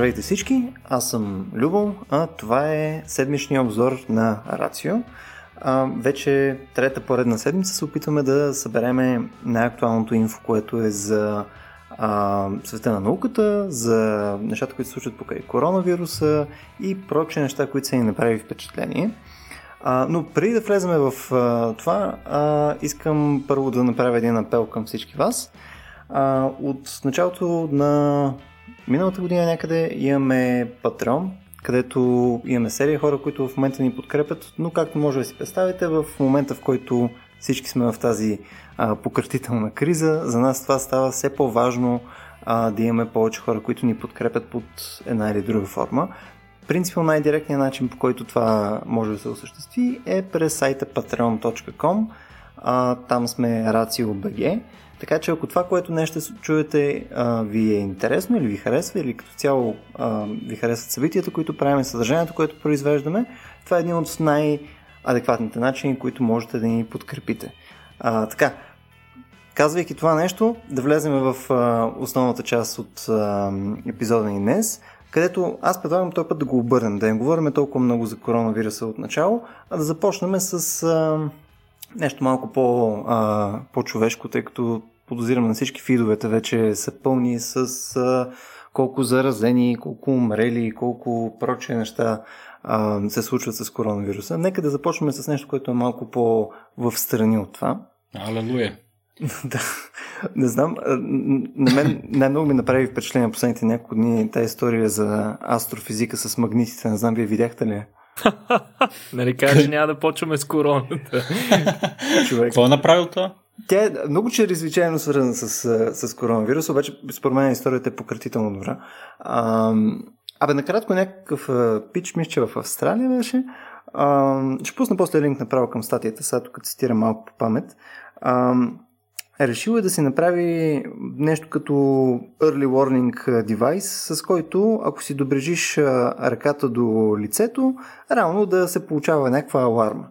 Здравейте всички, аз съм Любо, а това е седмичния обзор на Рацио. Вече трета поредна седмица се опитваме да събереме най-актуалното инфо, което е за а, света на науката, за нещата, които се случват покрай коронавируса и прочие неща, които са ни направили впечатление. А, но преди да влеземе в а, това, а, искам първо да направя един апел към всички вас. А, от началото на миналата година някъде имаме Patreon, където имаме серия хора, които в момента ни подкрепят, но както може да си представите, в момента в който всички сме в тази а, пократителна криза, за нас това става все по-важно а, да имаме повече хора, които ни подкрепят под една или друга форма. Принципно най-директният начин, по който това може да се осъществи е през сайта patreon.com. А, там сме RACIO.BG. Така че ако това, което не ще чуете, ви е интересно или ви харесва, или като цяло ви харесват събитията, които правим, съдържанието, което произвеждаме, това е един от най-адекватните начини, които можете да ни подкрепите. А, така, казвайки това нещо, да влезем в а, основната част от а, епизода ни днес, където аз предлагам този път да го обърнем, да не говорим толкова много за коронавируса от начало, а да започнем с а, нещо малко по, а, по-човешко, тъй като подозирам на всички фидовете вече са пълни с а, колко заразени, колко умрели, колко прочие неща а, се случват с коронавируса. Нека да започнем с нещо, което е малко по-в страни от това. Алелуя! да, не знам. На мен най-много ми направи впечатление последните няколко дни тази история за астрофизика с магнитите. Не знам, вие видяхте ли? нали кажеш, няма да почваме с короната. Човек. Какво е направил това? Тя е много чрезвичайно свързана с, с коронавирус, обаче според мен историята е пократително добра. А, абе, накратко някакъв пич, мисля, че в Австралия беше. А, ще пусна после линк направо към статията, сега тук цитирам малко по памет. А, решил е да си направи нещо като early warning device, с който ако си добрежиш ръката до лицето, реално да се получава някаква аларма.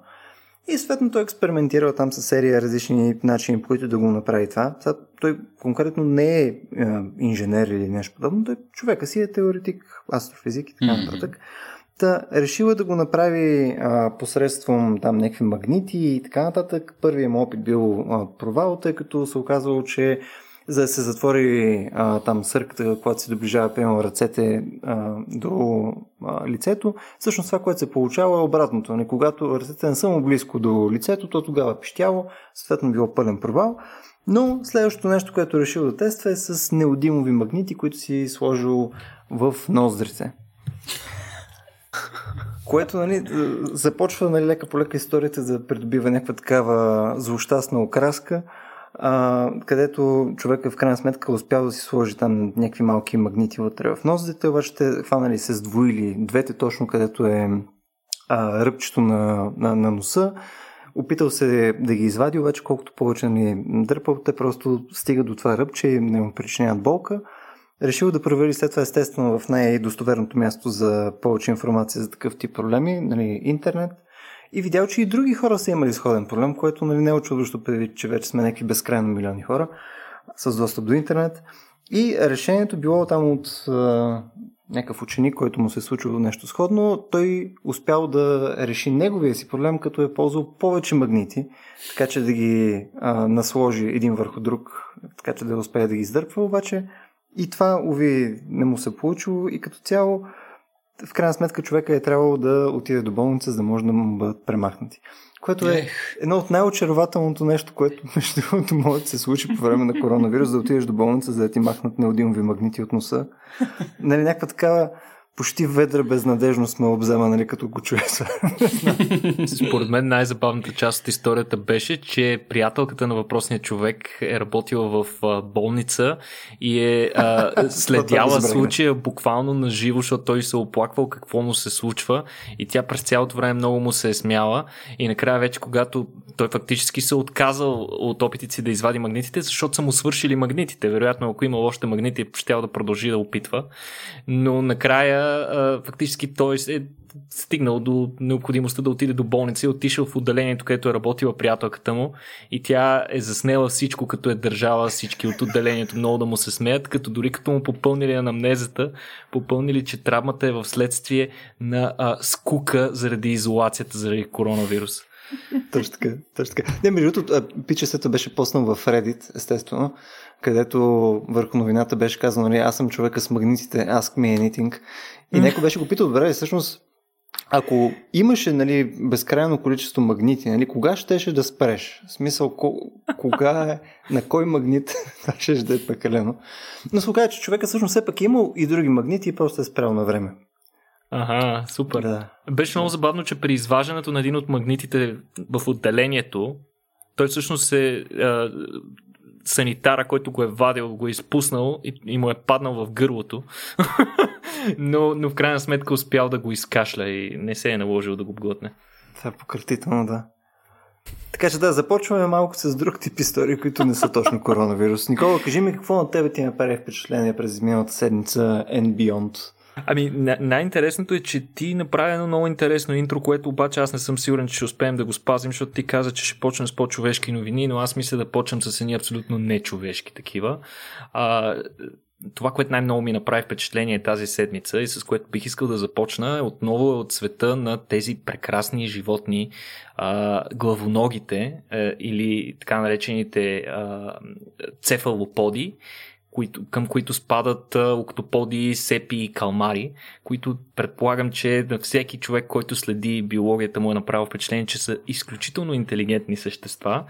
И съответно той експериментирал там с серия различни начини, по които да го направи това. Сега, той конкретно не е, е инженер или нещо подобно, той човека си е теоретик, астрофизик и така нататък. Mm-hmm. Та, решила да го направи а, посредством там някакви магнити и така нататък. Първият му опит бил а, провал, тъй като се оказало, че за да се затвори а, там сърката, когато се доближава пълно ръцете а, до а, лицето, всъщност това, което се получава е обратното. Не, когато ръцете не са му близко до лицето, то тогава пищяло, съответно било пълен провал. Но следващото нещо, което решил да тества е с неодимови магнити, които си сложил в ноздрите. Което нали, започва нали, лека по лека историята да придобива някаква такава злощастна окраска а, където човека в крайна сметка успял да си сложи там някакви малки магнити вътре в нозите, обаче те хванали се сдвоили двете точно където е а, ръбчето на, на, на носа. Опитал се да ги извади, обаче колкото повече ни дърпал, те просто стигат до това ръбче и не му причиняват болка. Решил да провери след това естествено в най-достоверното място за повече информация за такъв тип проблеми, нали, интернет – и видял, че и други хора са имали сходен проблем, което нали, не е очудващо преди, че вече сме някакви безкрайно милиони хора с достъп до интернет. И решението било там от а, някакъв ученик, който му се е случило нещо сходно, той успял да реши неговия си проблем, като е ползвал повече магнити, така че да ги а, насложи един върху друг, така че да успее да ги издърпва, обаче и това, уви, не му се получило и като цяло в крайна сметка човека е трябвало да отиде до болница, за да може да му бъдат премахнати. Което е едно от най-очарователното нещо, което между другото може да се случи по време на коронавирус, да отидеш до болница, за да ти махнат неодимови магнити от носа. Нали, някаква такава почти ведра безнадежност ме обзема, нали, като го чуя Според мен най-забавната част от историята беше, че приятелката на въпросния човек е работила в болница и е а, следяла случая буквално на живо, защото той се оплаквал какво му се случва и тя през цялото време много му се е смяла и накрая вече, когато той фактически се отказал от опитите си да извади магнитите, защото са му свършили магнитите. Вероятно, ако има още магнити, ще да продължи да опитва. Но накрая а, фактически той е стигнал до необходимостта да отиде до болница и отишъл в отделението, където е работила приятелката му и тя е заснела всичко, като е държала всички от отделението много да му се смеят, като дори като му попълнили анамнезата, попълнили, че травмата е в следствие на а, скука заради изолацията, заради коронавирус. Точно така, точно така. Не, между другото, пичесето беше поснал в Reddit, естествено, където върху новината беше казано, нали, аз съм човека с магнитите, ask me anything. И някой беше го питал, добре, всъщност, ако имаше нали, безкрайно количество магнити, нали, кога щеше да спреш? В смисъл, кога е, на кой магнит това ще да е пекалено. Но се оказа, че човека всъщност все пак е имал и други магнити и просто е спрял на време. Ага, супер. Да. Беше много забавно, че при изваждането на един от магнитите в отделението, той всъщност е санитара, който го е вадил, го е изпуснал и, и му е паднал в гърлото. но, но в крайна сметка успял да го изкашля и не се е наложил да го глътне. Това е пократително, да. Така че да, започваме малко с друг тип истории, които не са точно коронавирус. Никола, кажи ми какво на тебе ти направи впечатление през миналата седмица and beyond? Ами, най-интересното е, че ти направи едно много интересно интро, което обаче аз не съм сигурен, че ще успеем да го спазим, защото ти каза, че ще почнем с по-човешки новини, но аз мисля да почнем с едни абсолютно нечовешки такива. А, това, което най-много ми направи впечатление тази седмица и с което бих искал да започна е отново от света на тези прекрасни животни, а, главоногите а, е, или така наречените а, цефалоподи, които, към които спадат октоподи, сепи и калмари, които предполагам, че на всеки човек, който следи биологията му е направил впечатление, че са изключително интелигентни същества,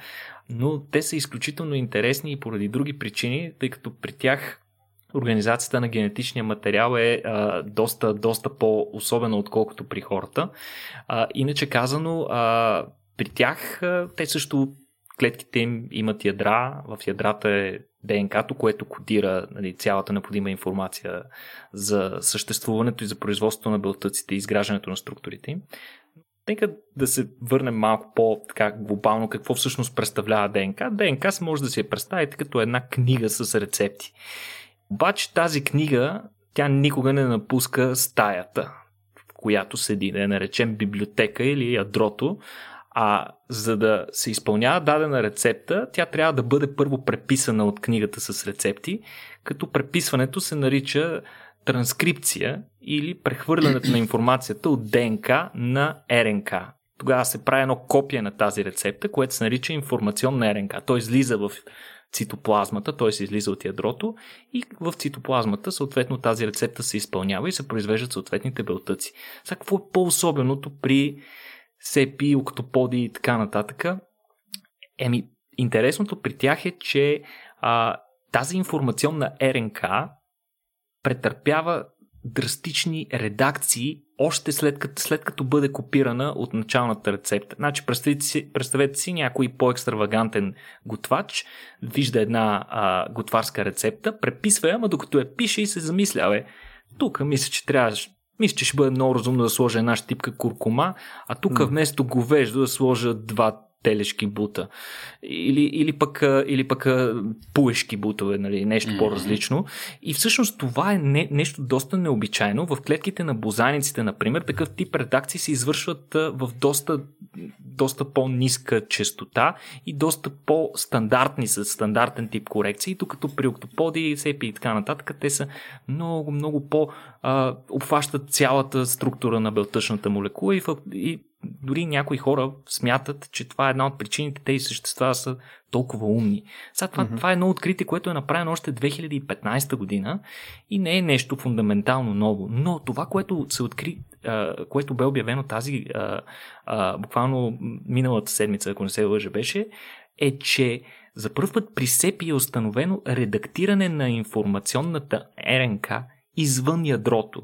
но те са изключително интересни и поради други причини, тъй като при тях организацията на генетичния материал е а, доста, доста по-особена, отколкото при хората. А, иначе казано, а, при тях а, те също клетките им имат ядра, в ядрата е ДНК-то, което кодира нали, цялата необходима информация за съществуването и за производството на белтъците и изграждането на структурите им. Нека да се върнем малко по-така глобално какво всъщност представлява ДНК. ДНК може да си я представите като една книга с рецепти. Обаче тази книга, тя никога не напуска стаята, в която седи, да наречем библиотека или ядрото, а за да се изпълнява дадена рецепта, тя трябва да бъде първо преписана от книгата с рецепти, като преписването се нарича транскрипция или прехвърлянето на информацията от ДНК на РНК. Тогава се прави едно копие на тази рецепта, което се нарича информационна РНК. Той излиза в цитоплазмата, т.е. излиза от ядрото и в цитоплазмата съответно тази рецепта се изпълнява и се произвеждат съответните белтъци. Сега какво е по-особеното при сепи, октоподи и така нататък? Еми, интересното при тях е, че а, тази информационна РНК претърпява драстични редакции още след като, след като бъде копирана от началната рецепта. Значи, представете си, представете си някой по-екстравагантен готвач, вижда една а, готварска рецепта, преписва я, ама докато я пише и се замисля, тук мисля, че трябва мисля, че ще бъде много разумно да сложа една щипка куркума, а тук mm. вместо говеждо да сложа два телешки бута. Или, или пък, или пък пуешки бутове, нали, нещо mm-hmm. по-различно. И всъщност това е не, нещо доста необичайно. В клетките на бозаниците, например, такъв тип редакции се извършват в доста, доста по-ниска частота и доста по-стандартни с стандартен тип корекции, докато при октоподи, сепи и така нататък, те са много, много по- а, обхващат цялата структура на белтъчната молекула и, в, и дори някои хора смятат, че това е една от причините тези същества са толкова умни. Сега това, mm-hmm. това е едно откритие, което е направено още 2015 година и не е нещо фундаментално ново. Но това, което се откри, което бе обявено тази, буквално миналата седмица, ако не се лъжа, беше, е, че за първ път при СЕПИ е установено редактиране на информационната РНК извън ядрото.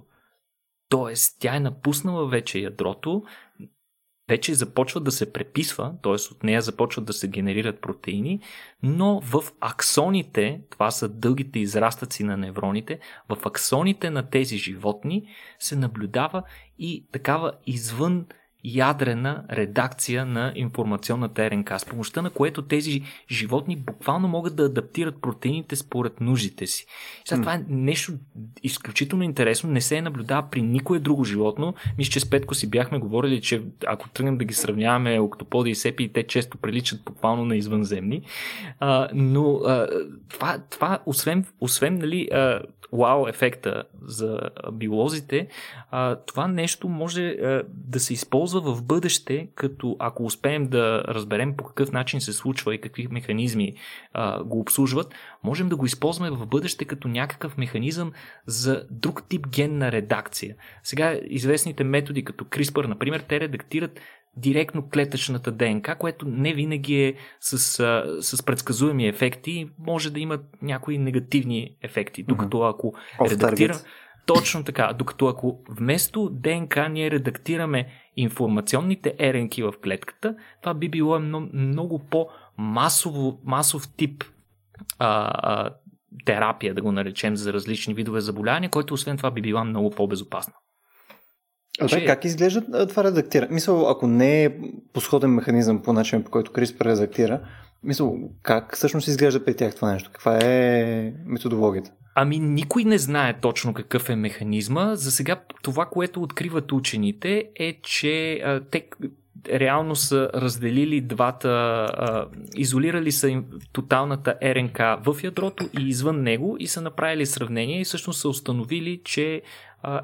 Тоест, тя е напуснала вече ядрото, вече започва да се преписва, т.е. от нея започват да се генерират протеини, но в аксоните, това са дългите израстъци на невроните, в аксоните на тези животни се наблюдава и такава извън ядрена редакция на информационната РНК, с помощта на което тези животни буквално могат да адаптират протеините според нуждите си. Сега, това е нещо изключително интересно, не се е наблюдава при никое друго животно. Мисля, че с Петко си бяхме говорили, че ако тръгнем да ги сравняваме октоподи и сепи, те често приличат буквално на извънземни. А, но а, това, това, освен, освен нали, а, вау ефекта за биолозите, а, това нещо може а, да се използва в бъдеще, като ако успеем да разберем по какъв начин се случва и какви механизми а, го обслужват, можем да го използваме в бъдеще като някакъв механизъм за друг тип генна редакция. Сега известните методи като CRISPR, например, те редактират директно клетъчната ДНК, което не винаги е с, с предсказуеми ефекти, може да има някои негативни ефекти. Докато ако Off редактира... Точно така. Докато ако вместо ДНК ние редактираме информационните еренки в клетката, това би било много, много по-масово, масов тип а, а, терапия, да го наречем, за различни видове заболявания, който освен това би била много по-безопасна. А че... как изглежда това редактира? Мисъл, ако не е по сходен механизъм по начин, по който CRISPR редактира, мисъл, как всъщност изглежда при тях това нещо? Каква е методологията? Ами никой не знае точно какъв е механизма. За сега това, което откриват учените е, че а, те реално са разделили двата, а, изолирали са им тоталната РНК в ядрото и извън него и са направили сравнение и всъщност са установили, че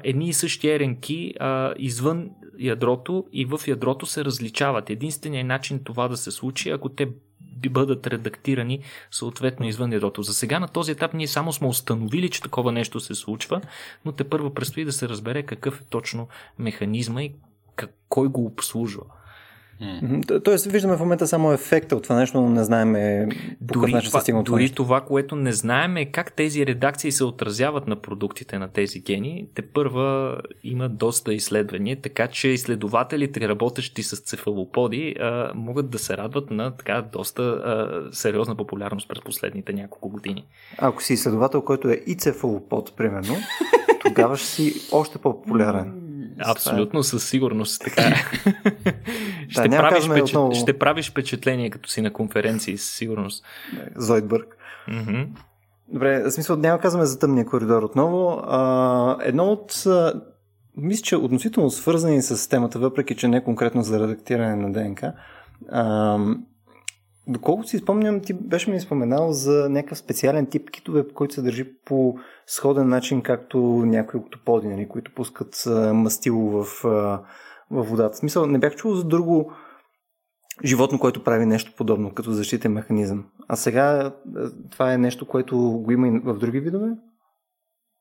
едни и същи РНК а, извън ядрото и в ядрото се различават. Единственият начин това да се случи, ако те бъдат редактирани съответно извън ядрото. За сега на този етап ние само сме установили, че такова нещо се случва, но те първо предстои да се разбере какъв е точно механизма и кой го обслужва. Mm. Тоест, виждаме в момента само ефекта от това нещо, но не знаем по дори, начин това, Дори това, което не знаем е как тези редакции се отразяват на продуктите на тези гени. Те първа има доста изследвания, така че изследователите, работещи с цефалоподи, а, могат да се радват на така доста а, сериозна популярност през последните няколко години. Ако си изследовател, който е и цефалопод, примерно, тогава ще си още по-популярен. Абсолютно, със сигурност. Така е. ще, да, правиш впечат... отново... ще правиш впечатление, като си на конференции, със сигурност. Зойдбърг. Mm-hmm. Добре, в смисъл няма казваме за тъмния коридор отново. А, едно от мисля, че относително свързани с темата, въпреки че не конкретно за редактиране на ДНК. А, доколкото си спомням, ти беше ми споменал за някакъв специален тип китове, който се държи по сходен начин, както някои октоподи, нали, които пускат мастило в, в водата. В смисъл, не бях чул за друго животно, което прави нещо подобно, като защитен механизъм. А сега това е нещо, което го има и в други видове?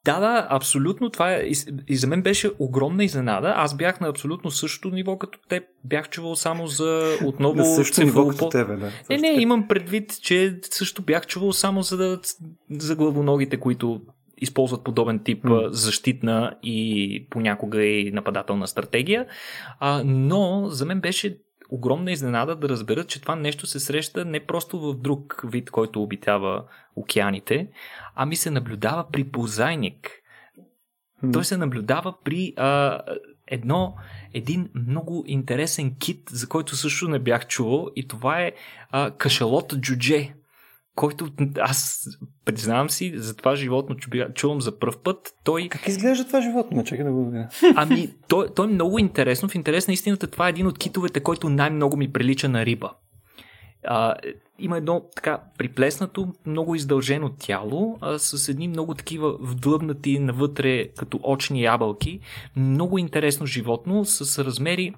Да, да, абсолютно. Това е. И, за мен беше огромна изненада. Аз бях на абсолютно същото ниво като те. Бях чувал само за отново. на същото ниво като тебе, да. Не, не, имам предвид, че също бях чувал само за, да, за главоногите, които използват подобен тип mm. защитна и понякога и нападателна стратегия. А, но за мен беше огромна изненада да разберат, че това нещо се среща не просто в друг вид, който обитава океаните, ами се наблюдава при позайник. Mm. Той се наблюдава при а, едно, един много интересен кит, за който също не бях чувал и това е а, кашалот джудже който аз признавам си, за това животно чувам за първ път. Той... Как изглежда това животно? Чакай да го видя. Ами, той, той е много интересно. В интерес на истината, това е един от китовете, който най-много ми прилича на риба. А, има едно така приплеснато, много издължено тяло, а, с едни много такива вдлъбнати навътре като очни ябълки. Много интересно животно с размери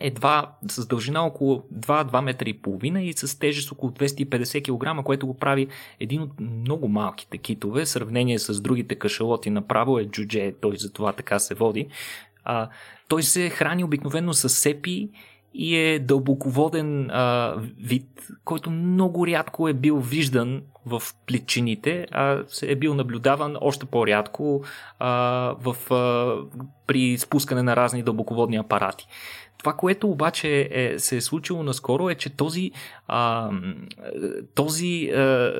едва с дължина около 2-2 метра и половина и с тежест около 250 кг, което го прави един от много малките китове. В сравнение с другите кашалоти направо е джудже, той за това така се води. А, той се храни обикновено с сепи и е дълбоководен а, вид, който много рядко е бил виждан в плитчините, а е бил наблюдаван още по-рядко а, в, а, при спускане на разни дълбоководни апарати. Това, което обаче е, се е случило наскоро е, че този, а, този а,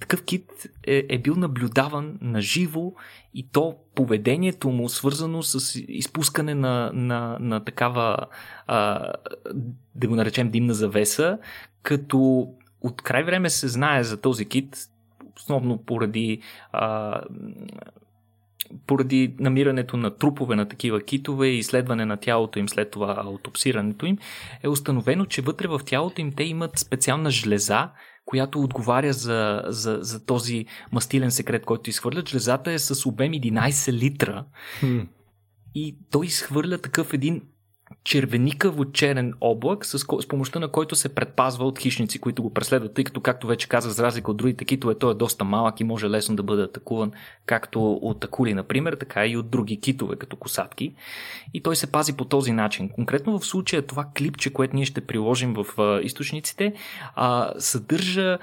такъв кит е, е бил наблюдаван на живо и то поведението му свързано с изпускане на, на, на такава, а, да го наречем димна завеса, като от край време се знае за този кит, основно поради а, поради намирането на трупове на такива китове и изследване на тялото им след това аутопсирането им, е установено, че вътре в тялото им те имат специална жлеза, която отговаря за, за, за този мастилен секрет, който изхвърлят. Жлезата е с обем 11 литра. Хм. И той изхвърля такъв един червеникаво черен облак, с, с помощта на който се предпазва от хищници, които го преследват, тъй като, както вече казах, за разлика от другите китове, той е доста малък и може лесно да бъде атакуван, както от акули, например, така и от други китове, като косатки. И той се пази по този начин. Конкретно в случая това клипче, което ние ще приложим в а, източниците, а, съдържа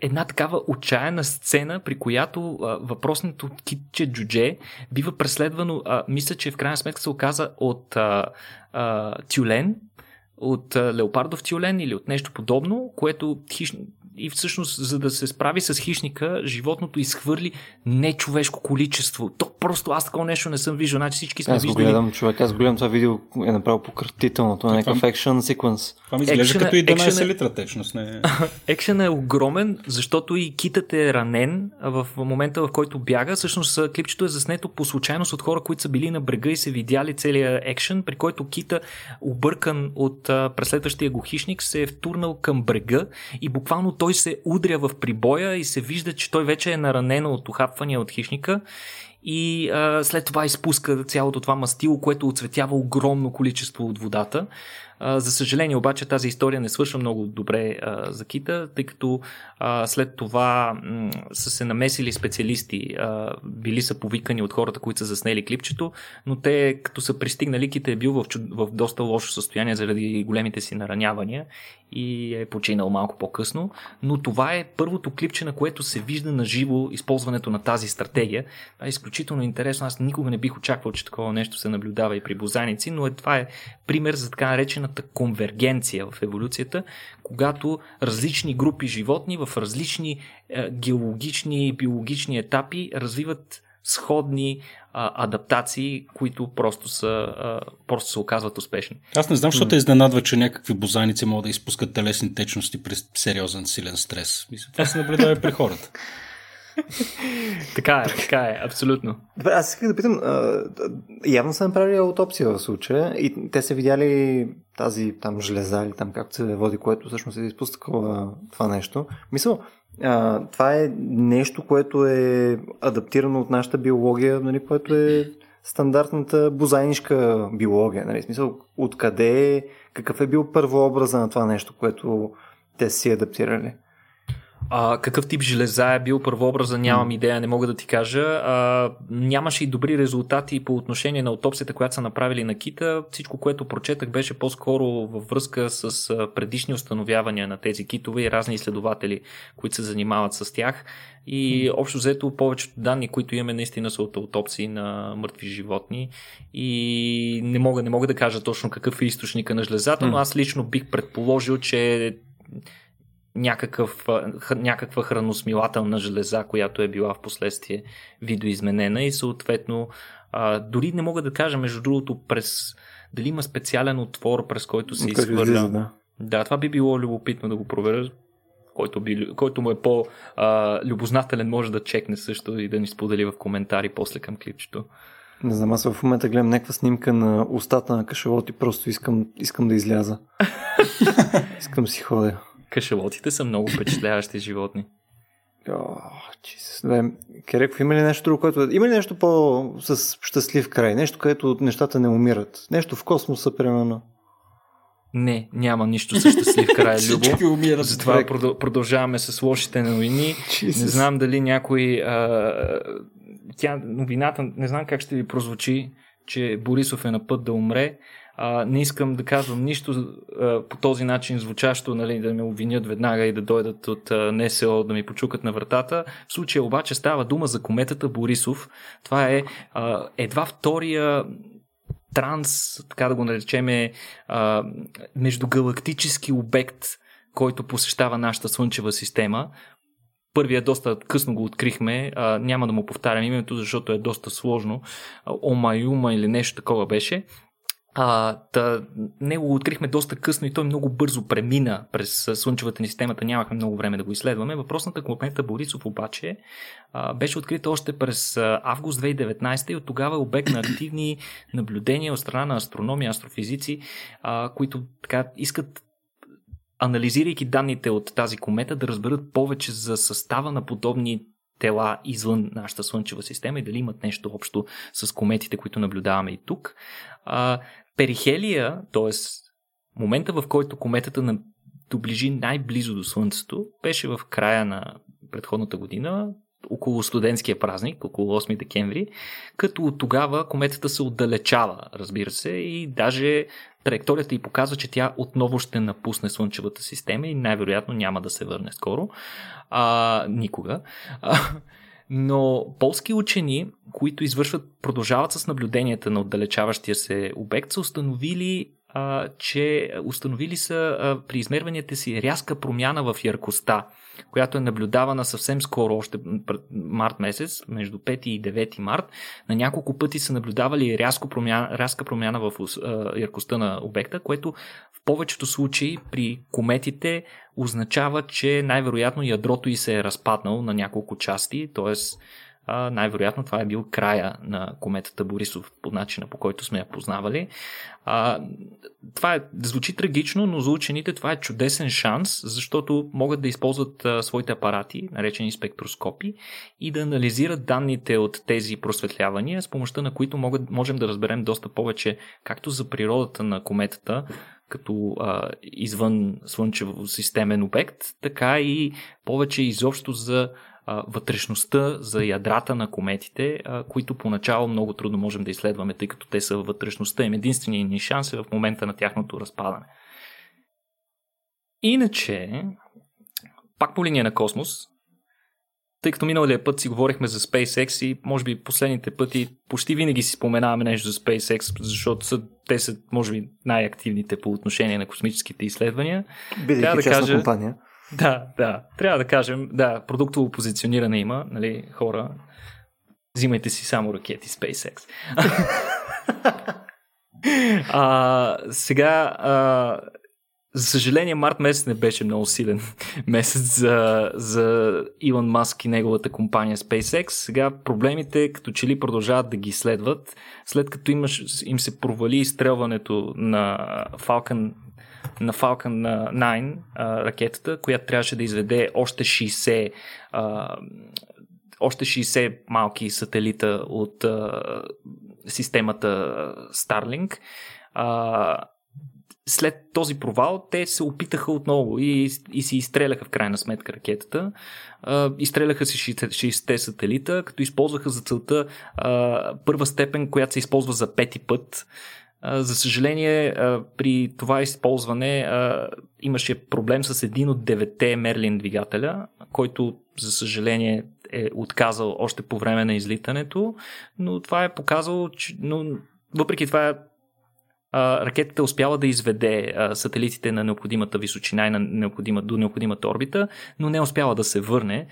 една такава отчаяна сцена, при която а, въпросното китче Джудже бива преследвано, а, мисля, че в крайна сметка се оказа от а, а, тюлен, от а, леопардов тюлен или от нещо подобно, което хищ и всъщност, за да се справи с хищника, животното изхвърли нечовешко количество. То просто аз такова нещо не съм виждал. Значи всички сме аз виждали. Аз гледам, човек, аз гледам това видео е направо пократително. Това е някакъв екшен секвенс. Това ми изглежда като и 12 е... литра течност. Не... екшен е огромен, защото и китът е ранен в момента, в който бяга. Всъщност клипчето е заснето по случайност от хора, които са били на брега и се видяли целият екшен, при който кита, объркан от преследващия го хищник, се е втурнал към брега и буквално той се удря в прибоя и се вижда, че той вече е наранено от ухапвания от хищника и а, след това изпуска цялото това мастило, което оцветява огромно количество от водата. За съжаление обаче тази история не свършва много добре а, за кита, тъй като след това са се намесили специалисти, били са повикани от хората, които са заснели клипчето, но те като са пристигнали, кита е бил в, доста лошо състояние заради големите си наранявания и е починал малко по-късно, но това е първото клипче, на което се вижда на живо използването на тази стратегия. Това е изключително интересно. Аз никога не бих очаквал, че такова нещо се наблюдава и при бозаници, но е, това е пример за така наречената конвергенция в еволюцията, когато различни групи животни в различни е, геологични и биологични етапи развиват сходни а, адаптации, които просто, са, а, просто се оказват успешни. Аз не знам, защо те изненадва, че някакви бозаници могат да изпускат телесни течности при сериозен силен стрес. Мисля, това се наблюдава при хората. така е, така е, абсолютно. Добре, аз исках да питам, явно са направили аутопсия в случая и те са видяли тази там жлеза или там както се води, което всъщност е изпускало това нещо. Мисля, а, това е нещо, което е адаптирано от нашата биология, нали, което е стандартната бозайнишка биология. Нали, смисъл, откъде е, какъв е бил първообраза на това нещо, което те си адаптирали? А, какъв тип железа е бил първообраза, нямам идея, не мога да ти кажа. А, нямаше и добри резултати по отношение на отопсията, която са направили на кита. Всичко, което прочетах, беше по-скоро във връзка с предишни установявания на тези китове и разни изследователи, които се занимават с тях. И общо взето повечето данни, които имаме, наистина са от аутопсии на мъртви животни. И не мога, не мога да кажа точно какъв е източника на жлезата, но аз лично бих предположил, че някакъв, някаква храносмилателна железа, която е била в последствие видоизменена и съответно а, дори не мога да кажа между другото през дали има специален отвор, през който се изхвърля. Да. да, това би било любопитно да го проверя. Който, би, който му е по-любознателен може да чекне също и да ни сподели в коментари после към клипчето. Не знам, аз в момента гледам някаква снимка на устата на кашалот и просто искам, искам да изляза. искам си ходя. Кашалотите са много впечатляващи животни. О, Кереков, има ли нещо друго, което... Има ли нещо по с щастлив край? Нещо, където нещата не умират? Нещо в космоса, примерно? Не, няма нищо с щастлив край, Любо. Затова продължаваме с лошите новини. Jesus. Не знам дали някой... А, тя, новината, не знам как ще ви прозвучи, че Борисов е на път да умре. А, не искам да казвам нищо а, по този начин звучащо, нали, да ме обвинят веднага и да дойдат от а, НСО да ми почукат на вратата. В случая обаче става дума за кометата Борисов. Това е а, едва втория транс, така да го наречеме, а, междугалактически обект, който посещава нашата Слънчева система. Първият доста късно го открихме, а, няма да му повтарям името, защото е доста сложно. Омаюма или нещо такова беше. А, та, него го открихме доста късно и той много бързо премина през Слънчевата ни системата, нямахме много време да го изследваме. Въпросната комета Борисов обаче а, беше открита още през август 2019 и от тогава е обект на активни наблюдения от страна на астрономи, астрофизици, а, които така искат анализирайки данните от тази комета, да разберат повече за състава на подобни тела извън нашата Слънчева система и дали имат нещо общо с кометите, които наблюдаваме и тук. А, перихелия, т.е. момента в който кометата доближи най-близо до Слънцето, беше в края на предходната година, около студентския празник, около 8 декември, като от тогава кометата се отдалечава, разбира се, и даже траекторията й показва, че тя отново ще напусне Слънчевата система и най-вероятно няма да се върне скоро. А, никога. А, но полски учени, които извършват, продължават с наблюденията на отдалечаващия се обект, са установили а, че установили са а, при измерванията си рязка промяна в яркостта, която е наблюдавана съвсем скоро, още март месец, между 5 и 9 март. На няколко пъти са наблюдавали рязко промяна, рязка промяна в яркостта на обекта, което в повечето случаи при кометите означава, че най-вероятно ядрото и се е разпаднало на няколко части, т.е а, най-вероятно това е бил края на кометата Борисов по начина по който сме я познавали. А, това е, звучи трагично, но за учените това е чудесен шанс, защото могат да използват а, своите апарати, наречени спектроскопи, и да анализират данните от тези просветлявания, с помощта на които могат, можем да разберем доста повече както за природата на кометата, като а, извън слънчево системен обект, така и повече изобщо за вътрешността, за ядрата на кометите, които поначало много трудно можем да изследваме, тъй като те са вътрешността им. Единственият ни шанс е в момента на тяхното разпадане. Иначе, пак по линия на космос, тъй като миналия път си говорихме за SpaceX и може би последните пъти почти винаги си споменаваме нещо за SpaceX, защото са, те са може би най-активните по отношение на космическите изследвания. Бидейки да кажа, компания. Да, да. Трябва да кажем, да, продуктово позициониране има, нали, хора. Взимайте си само ракети SpaceX. а, сега, а, за съжаление, март месец не беше много силен месец за, за Илон Маск и неговата компания SpaceX. Сега проблемите като че ли продължават да ги следват. След като имаш, им се провали изстрелването на Falcon на Falcon 9 а, ракетата, която трябваше да изведе още 60 а, още 60 малки сателита от а, системата Starlink. А, след този провал те се опитаха отново и, и си изстреляха в крайна сметка ракетата. А, изстреляха си 60 сателита, като използваха за целта а, първа степен, която се използва за пети път. За съжаление, при това използване имаше проблем с един от девете Мерлин двигателя, който, за съжаление, е отказал още по време на излитането, но това е показало, че но, въпреки това ракетата е успяла да изведе сателитите на необходимата височина и на необходима, до необходимата орбита, но не е успяла да се върне.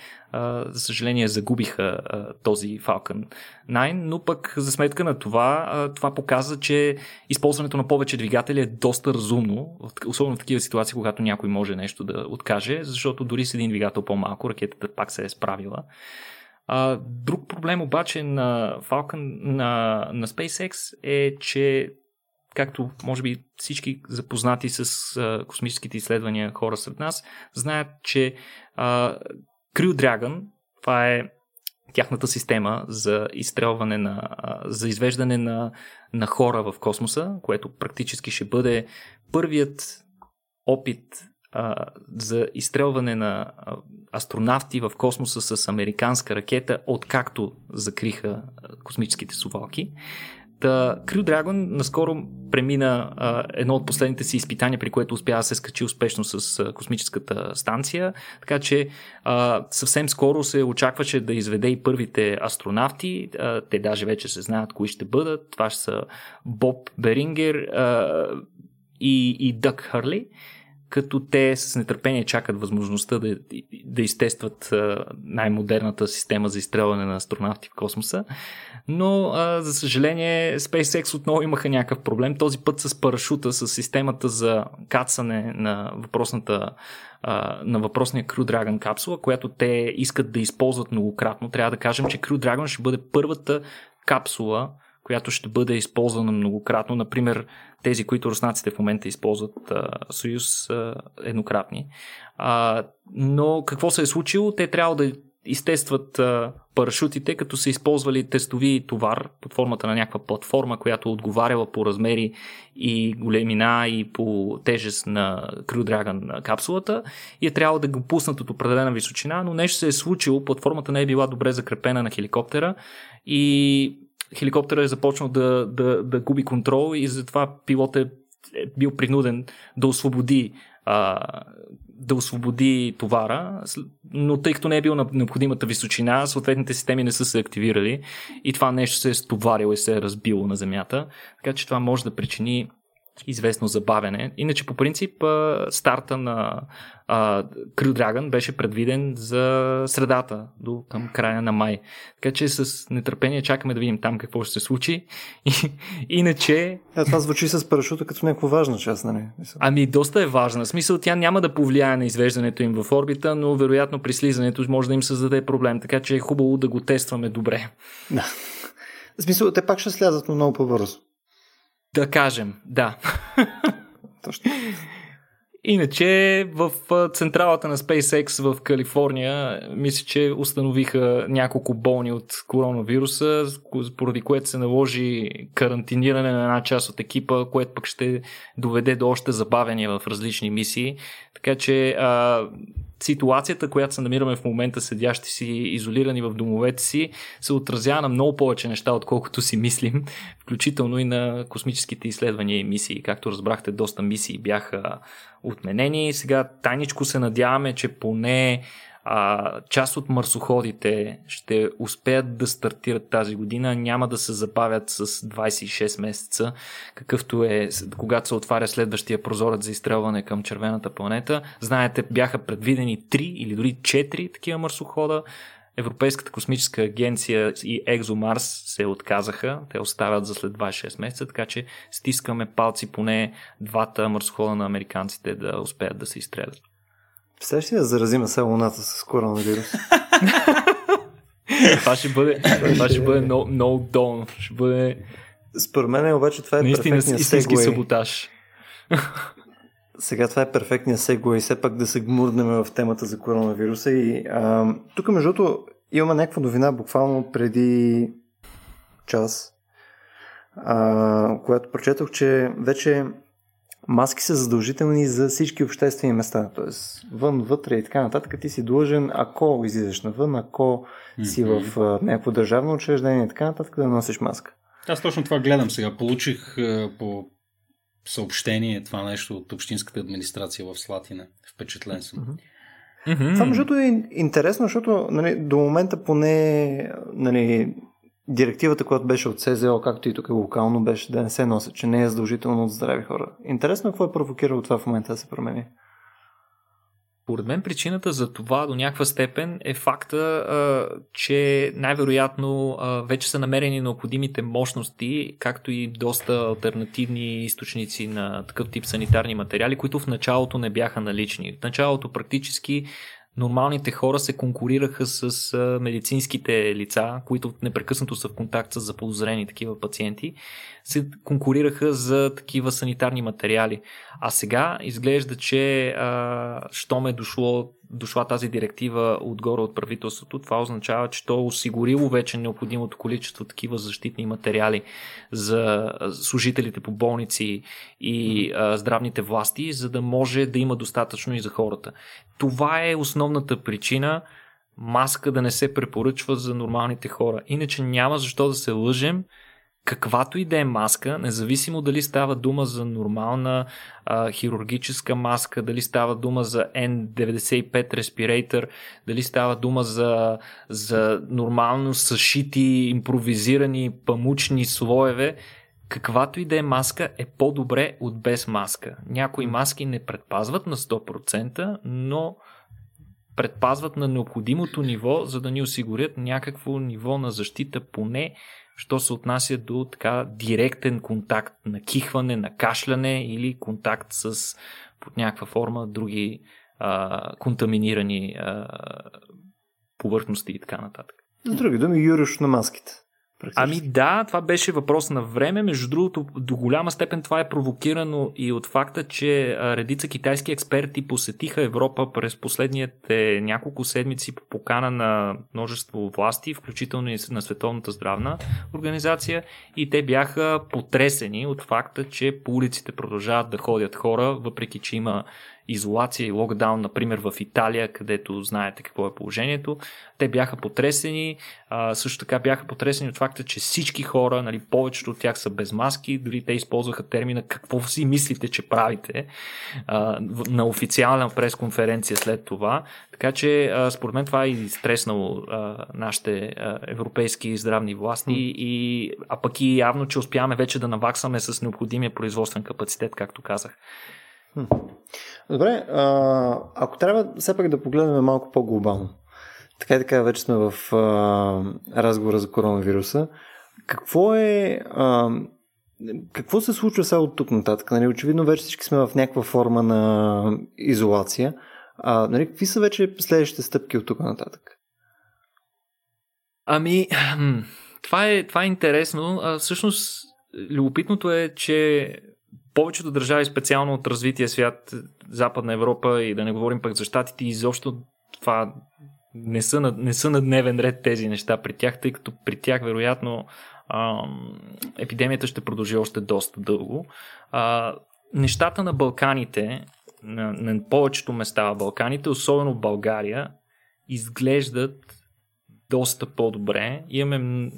За съжаление загубиха този Falcon 9, но пък за сметка на това, това показва, че използването на повече двигатели е доста разумно, особено в такива ситуации, когато някой може нещо да откаже, защото дори с един двигател по-малко ракетата пак се е справила. друг проблем обаче на Falcon, на, на SpaceX е, че както може би всички запознати с а, космическите изследвания хора сред нас, знаят, че а, Crew Dragon, това е тяхната система за изстрелване на, за извеждане на, на хора в космоса, което практически ще бъде първият опит а, за изстрелване на астронавти в космоса с американска ракета, откакто закриха космическите сувалки. Та, Crew Dragon наскоро премина а, едно от последните си изпитания, при което успя да се скачи успешно с а, космическата станция, така че а, съвсем скоро се очакваше да изведе и първите астронавти, а, те даже вече се знаят кои ще бъдат, това ще са Боб Берингер а, и, и Дък Хърли като те с нетърпение чакат възможността да, да изтестват най-модерната система за изстрелване на астронавти в космоса. Но, за съжаление, SpaceX отново имаха някакъв проблем. Този път с парашута, с системата за кацане на въпросната на въпросния Crew Dragon капсула, която те искат да използват многократно. Трябва да кажем, че Crew Dragon ще бъде първата капсула, която ще бъде използвана многократно. Например, тези, които руснаците в момента използват а, Съюз а, еднократни. А, но какво се е случило? Те трябва да изтестват а, парашутите, като са използвали тестови товар под формата на някаква платформа, която отговаряла по размери и големина и по тежест на Crew Dragon капсулата и е трябвало да го пуснат от определена височина, но нещо се е случило, платформата не е била добре закрепена на хеликоптера и хеликоптера е започнал да, да, да губи контрол и затова пилот е, е бил принуден да освободи а, да освободи товара, но тъй като не е бил на необходимата височина, съответните системи не са се активирали и това нещо се е стоварило и се е разбило на земята, така че това може да причини известно забавене. Иначе по принцип старта на Crew Dragon беше предвиден за средата до към края на май. Така че с нетърпение чакаме да видим там какво ще се случи. Иначе... А, това звучи с парашута като някаква важна част, нали? Ами доста е важна. В смисъл тя няма да повлияе на извеждането им в орбита, но вероятно при слизането може да им създаде проблем. Така че е хубаво да го тестваме добре. Да. В смисъл, те пак ще слязат много по-бързо. Да кажем, да. Точно. Иначе в централата на SpaceX в Калифорния мисля, че установиха няколко болни от коронавируса, поради което се наложи карантиниране на една част от екипа, което пък ще доведе до още забавения в различни мисии. Така че а, ситуацията, която се намираме в момента, седящи си изолирани в домовете си, се отразява на много повече неща, отколкото си мислим, включително и на космическите изследвания и мисии. Както разбрахте, доста мисии бяха отменени. Сега тайничко се надяваме, че поне а, част от марсоходите ще успеят да стартират тази година, няма да се забавят с 26 месеца, какъвто е когато се отваря следващия прозорец за изстрелване към червената планета. Знаете, бяха предвидени 3 или дори 4 такива марсохода. Европейската космическа агенция и Екзомарс се отказаха. Те оставят за след 26 месеца, така че стискаме палци поне двата марсохода на американците да успеят да се изстрелят. Представяш ли да заразиме сега Луната с коронавирус? това ще бъде, това ще бъде много no, no Ще бъде... Според мен обаче това е Наистина, истински саботаж. Сега това е перфектният сегуей, все пак да се гмурнем в темата за коронавируса. И, а, тук, между другото, имаме някаква новина буквално преди час, а, която прочетох, че вече маски са задължителни за всички обществени места, т.е. вън, вътре и така нататък. Ти си длъжен, ако излизаш навън, ако mm-hmm. си в uh, някакво държавно учреждение и така нататък, да носиш маска. Аз точно това гледам сега. Получих uh, по съобщение това нещо от Общинската администрация в Слатина. Впечатлен съм. Mm-hmm. Mm-hmm. Това между е интересно, защото нали, до момента поне нали, директивата, която беше от СЗО, както и тук е локално, беше да не се носят, че не е задължително от здрави хора. Интересно е какво е провокирало това в момента да се промени. Поред мен причината за това до някаква степен е факта, че най-вероятно вече са намерени необходимите мощности, както и доста альтернативни източници на такъв тип санитарни материали, които в началото не бяха налични. В началото практически нормалните хора се конкурираха с медицинските лица, които непрекъснато са в контакт с заподозрени такива пациенти, се конкурираха за такива санитарни материали. А сега изглежда, че а, щом е дошло дошла тази директива отгоре от правителството, това означава, че то е осигурило вече необходимото количество такива защитни материали за служителите по болници и здравните власти, за да може да има достатъчно и за хората. Това е основната причина маска да не се препоръчва за нормалните хора. Иначе няма защо да се лъжем, каквато и да е маска, независимо дали става дума за нормална а, хирургическа маска, дали става дума за N95 респирейтор, дали става дума за, за нормално съшити, импровизирани памучни слоеве, каквато и да е маска е по-добре от без маска. Някои маски не предпазват на 100%, но предпазват на необходимото ниво, за да ни осигурят някакво ниво на защита поне що се отнася до така директен контакт на кихване, на кашляне или контакт с под някаква форма други а, контаминирани а, повърхности и така нататък. С други думи, юриш на маските. Ами да, това беше въпрос на време. Между другото, до голяма степен това е провокирано и от факта, че редица китайски експерти посетиха Европа през последните няколко седмици по покана на множество власти, включително и на Световната здравна организация и те бяха потресени от факта, че по улиците продължават да ходят хора, въпреки че има изолация и локдаун, например в Италия, където знаете какво е положението. Те бяха потресени, а, също така бяха потресени от факта, че всички хора, нали, повечето от тях са без маски, дори те използваха термина какво си мислите, че правите а, на официална пресконференция след това. Така че а, според мен това е изтреснало а, нашите а, европейски здравни власти, mm. и, а пък и явно, че успяваме вече да наваксаме с необходимия производствен капацитет, както казах. Добре, ако трябва все пак да погледнем малко по-глобално. Така и така вече сме в а, разговора за коронавируса. Какво е... Какво се случва сега от тук нататък? Нали, очевидно вече всички сме в някаква форма на изолация. А, нали, какви са вече следващите стъпки от тук нататък? Ами, това е, това е интересно. А, всъщност, любопитното е, че повечето държави, специално от развития свят, Западна Европа и да не говорим пък за щатите, изобщо това не са, на, не са на дневен ред тези неща при тях, тъй като при тях вероятно а, епидемията ще продължи още доста дълго. А, нещата на Балканите, на, на повечето места в Балканите, особено в България, изглеждат доста по-добре. Имаме,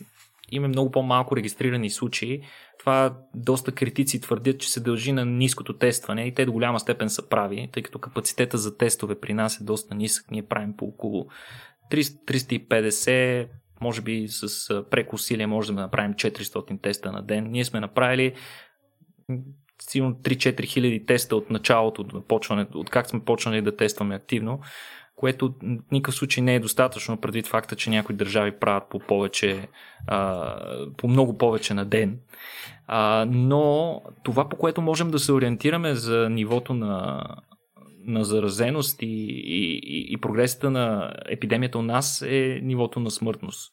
имаме много по-малко регистрирани случаи това доста критици твърдят, че се дължи на ниското тестване и те до голяма степен са прави, тъй като капацитета за тестове при нас е доста нисък. Ние правим по около 300, 350, може би с преко усилие може да направим 400 теста на ден. Ние сме направили сигурно 3-4 хиляди теста от началото, от, от как сме почнали да тестваме активно което в никакъв случай не е достатъчно предвид факта, че някои държави правят по повече, а, по много повече на ден. А, но това, по което можем да се ориентираме за нивото на, на заразеност и, и, и прогресията на епидемията у нас е нивото на смъртност.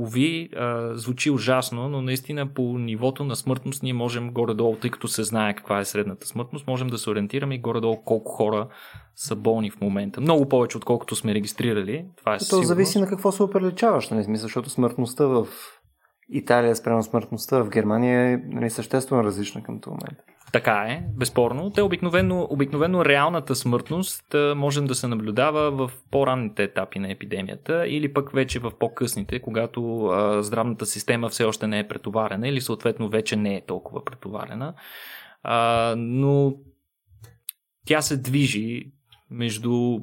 Ови, а, звучи ужасно, но наистина по нивото на смъртност ние можем горе-долу, тъй като се знае каква е средната смъртност, можем да се ориентираме и горе-долу колко хора са болни в момента. Много повече, отколкото сме регистрирали. Това е То сигурност. зависи на какво се оприличаваш, нали? Смисъл, защото смъртността в Италия спрямо смъртността в Германия е нали, съществено различна към този момент. Така е, безспорно. Те обикновено, обикновено реалната смъртност можем да се наблюдава в по-ранните етапи на епидемията или пък вече в по-късните, когато а, здравната система все още не е претоварена или съответно вече не е толкова претоварена. А, но тя се движи между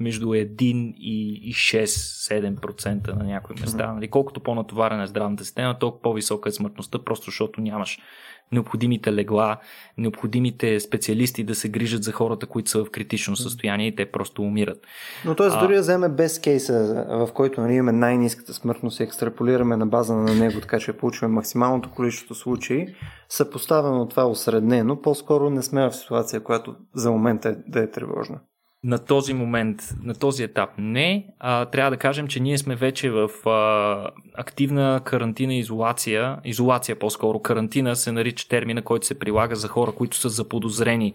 между 1 и 6-7% на някои места. Нали, колкото по-натоварена е здравната система, толкова по-висока е смъртността, просто защото нямаш необходимите легла, необходимите специалисти да се грижат за хората, които са в критично състояние и те просто умират. Но т.е. дори да вземе без кейса, в който нали, имаме най-низката смъртност и екстраполираме на база на него, така че получим максималното количество случаи, съпоставено това осреднено, по-скоро не сме в ситуация, която за момента е, да е тревожна на този момент, на този етап не. А, трябва да кажем, че ние сме вече в а, активна карантина изолация. Изолация по-скоро. Карантина се нарича термина, който се прилага за хора, които са заподозрени,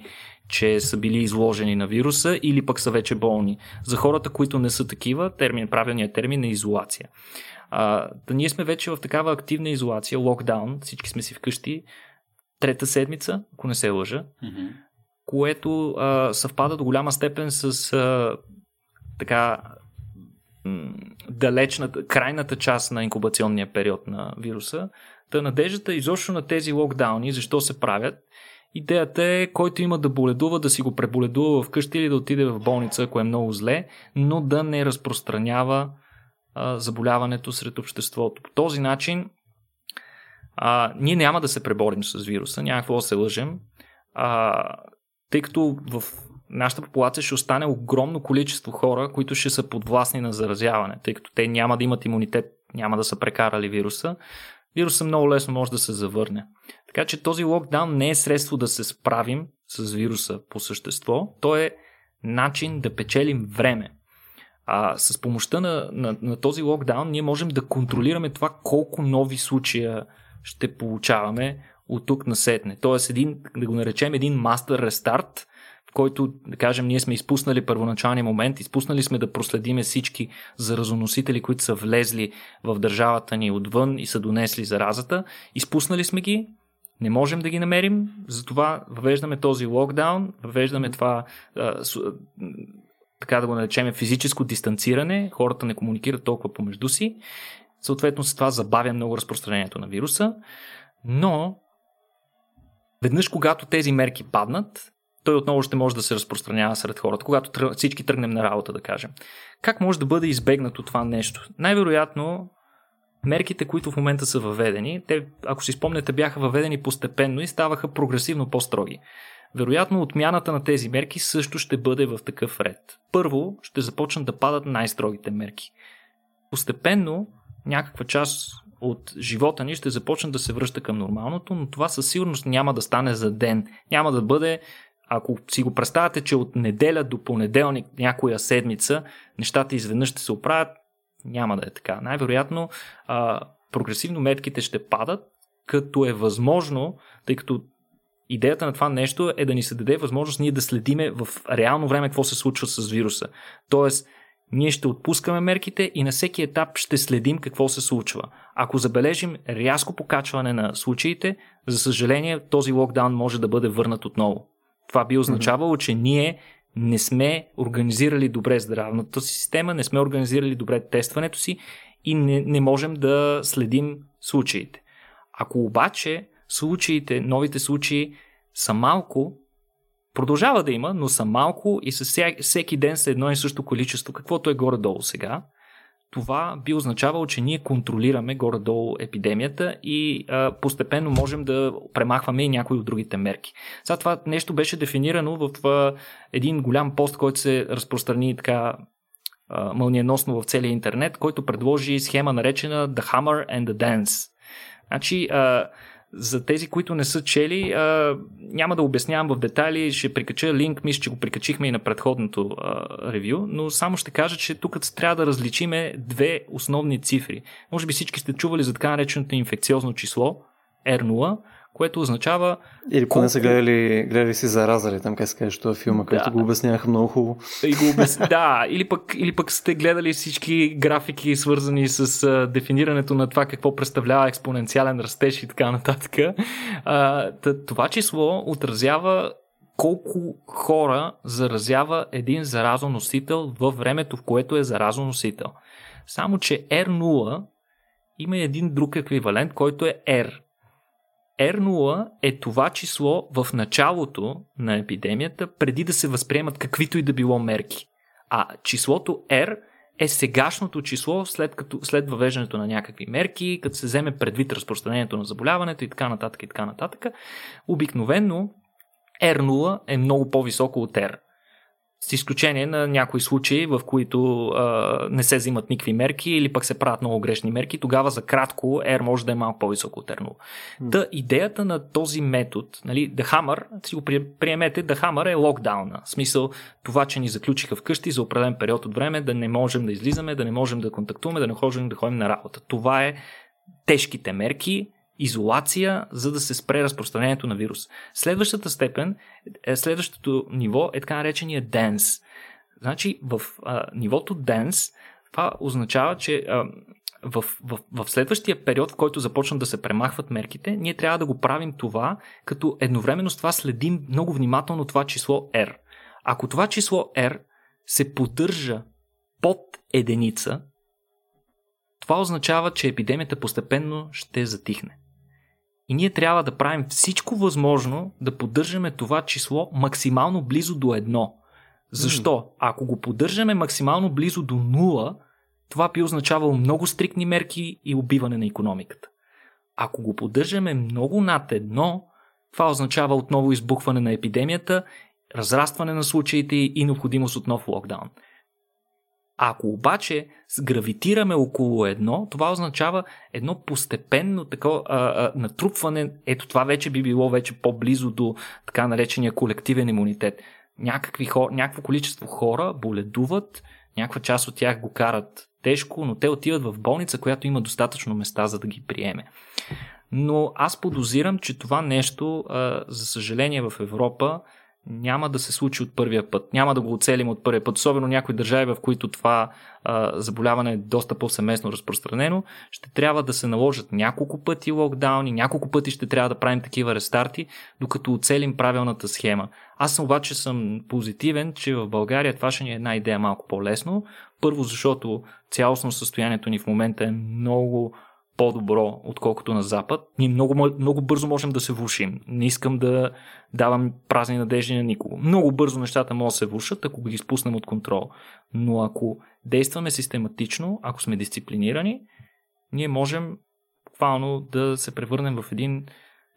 че са били изложени на вируса или пък са вече болни. За хората, които не са такива, термин, правилният термин е изолация. А, да ние сме вече в такава активна изолация, локдаун, всички сме си вкъщи, трета седмица, ако не се лъжа. Mm-hmm което а, съвпада до голяма степен с а, така далечната, крайната част на инкубационния период на вируса. Та надеждата изобщо на тези локдауни, защо се правят, Идеята е, който има да боледува, да си го преболедува вкъщи или да отиде в болница, ако е много зле, но да не разпространява а, заболяването сред обществото. По този начин а, ние няма да се преборим с вируса, няма какво да се лъжем, а, тъй като в нашата популация ще остане огромно количество хора, които ще са подвластни на заразяване, тъй като те няма да имат имунитет, няма да са прекарали вируса. Вируса много лесно може да се завърне. Така че този локдаун не е средство да се справим с вируса по същество, то е начин да печелим време. А с помощта на, на, на този локдаун ние можем да контролираме това колко нови случая ще получаваме от тук на сетне. Тоест, един, да го наречем един мастер рестарт, в който, да кажем, ние сме изпуснали първоначалния момент, изпуснали сме да проследиме всички заразоносители, които са влезли в държавата ни отвън и са донесли заразата, изпуснали сме ги, не можем да ги намерим, затова въвеждаме този локдаун, въвеждаме това, така да го наречем, физическо дистанциране, хората не комуникират толкова помежду си, съответно с това забавя много разпространението на вируса, но веднъж когато тези мерки паднат, той отново ще може да се разпространява сред хората, когато всички тръгнем на работа, да кажем. Как може да бъде избегнато това нещо? Най-вероятно мерките, които в момента са въведени, те, ако си спомняте, бяха въведени постепенно и ставаха прогресивно по-строги. Вероятно, отмяната на тези мерки също ще бъде в такъв ред. Първо, ще започнат да падат най-строгите мерки. Постепенно, някаква част от живота ни ще започне да се връща към нормалното, но това със сигурност няма да стане за ден. Няма да бъде, ако си го представяте, че от неделя до понеделник, някоя седмица, нещата изведнъж ще се оправят, няма да е така. Най-вероятно а, прогресивно метките ще падат, като е възможно, тъй като идеята на това нещо е да ни се даде възможност ние да следиме в реално време какво се случва с вируса. Тоест, ние ще отпускаме мерките и на всеки етап ще следим какво се случва. Ако забележим рязко покачване на случаите, за съжаление този локдаун може да бъде върнат отново. Това би означавало, че ние не сме организирали добре здравната си система, не сме организирали добре тестването си и не, не можем да следим случаите. Ако обаче случаите, новите случаи са малко, продължава да има, но са малко и с всеки ден са едно и също количество, каквото е горе-долу сега, това би означавало, че ние контролираме горе-долу епидемията и а, постепенно можем да премахваме и някои от другите мерки. Сега това нещо беше дефинирано в а, един голям пост, който се разпространи така а, мълниеносно в целия интернет, който предложи схема наречена The Hammer and the Dance. Значи, а, за тези, които не са чели, а, няма да обяснявам в детайли, ще прикача линк, мисля, че го прикачихме и на предходното а, ревю, но само ще кажа, че тук трябва да различиме две основни цифри. Може би всички сте чували за така нареченото инфекциозно число R0, което означава... Или поне са гледали, гледали си заразали, там как се каже, това филма, да. го обясняваха много хубаво. И го обяс... да, или пък, или пък сте гледали всички графики, свързани с а, дефинирането на това какво представлява експоненциален растеж и така нататък. А, това число отразява колко хора заразява един заразоносител във времето, в което е заразоносител. Само, че R0 има един друг еквивалент, който е R. R0 е това число в началото на епидемията, преди да се възприемат каквито и да било мерки. А числото R е сегашното число след, като, след въвеждането на някакви мерки, като се вземе предвид разпространението на заболяването и така нататък и така нататък. Обикновено R0 е много по-високо от R с изключение на някои случаи, в които а, не се взимат никакви мерки или пък се правят много грешни мерки, тогава за кратко R може да е малко по-високо от R0. Mm. Та идеята на този метод, нали, The Hammer, си го приемете, The Hammer е локдауна. В смисъл това, че ни заключиха вкъщи за определен период от време, да не можем да излизаме, да не можем да контактуваме, да не можем да ходим на работа. Това е тежките мерки, изолация, за да се спре разпространението на вирус. Следващата степен, е, следващото ниво е така наречения денс. Значи в а, нивото денс това означава, че а, в, в, в следващия период, в който започнат да се премахват мерките, ние трябва да го правим това, като едновременно с това следим много внимателно това число R. Ако това число R се поддържа под единица, това означава, че епидемията постепенно ще затихне. И ние трябва да правим всичко възможно да поддържаме това число максимално близо до едно. Защо? Ако го поддържаме максимално близо до нула, това би означавало много стрикни мерки и убиване на економиката. Ако го поддържаме много над едно, това означава отново избухване на епидемията, разрастване на случаите и необходимост от нов локдаун. Ако обаче гравитираме около едно, това означава едно постепенно такова, а, а, натрупване. Ето това вече би било вече по-близо до така наречения колективен имунитет. Някакви хора, някакво количество хора боледуват, някаква част от тях го карат тежко, но те отиват в болница, която има достатъчно места за да ги приеме. Но аз подозирам, че това нещо, а, за съжаление в Европа, няма да се случи от първия път. Няма да го оцелим от първия път. Особено някои държави, в които това а, заболяване е доста по-семестно разпространено, ще трябва да се наложат няколко пъти локдауни, няколко пъти ще трябва да правим такива рестарти, докато оцелим правилната схема. Аз обаче съм позитивен, че в България това ще ни е една идея малко по-лесно. Първо, защото цялостно състоянието ни в момента е много по-добро, отколкото на Запад. Ние много, много бързо можем да се влушим. Не искам да давам празни надежди на никого. Много бързо нещата могат да се влушат, ако ги спуснем от контрол. Но ако действаме систематично, ако сме дисциплинирани, ние можем буквално да се превърнем в един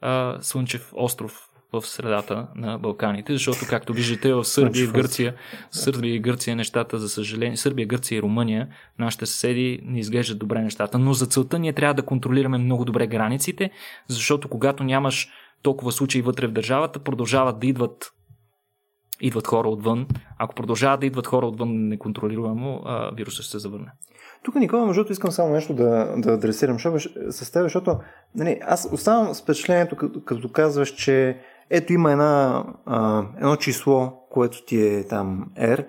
а, слънчев остров в средата на Балканите, защото, както виждате, в Сърбия и Гърция, Сърбия и Гърция нещата, за съжаление, Сърбия, Гърция и Румъния, нашите съседи не изглеждат добре нещата. Но за целта ние трябва да контролираме много добре границите, защото когато нямаш толкова случаи вътре в държавата, продължават да идват идват хора отвън. Ако продължават да идват хора отвън неконтролируемо, вирусът ще се завърне. Тук, Никола, между искам само нещо да, да адресирам с теб, защото нали, аз оставам с впечатлението, като, като казваш, че ето има една, а, едно число, което ти е там R,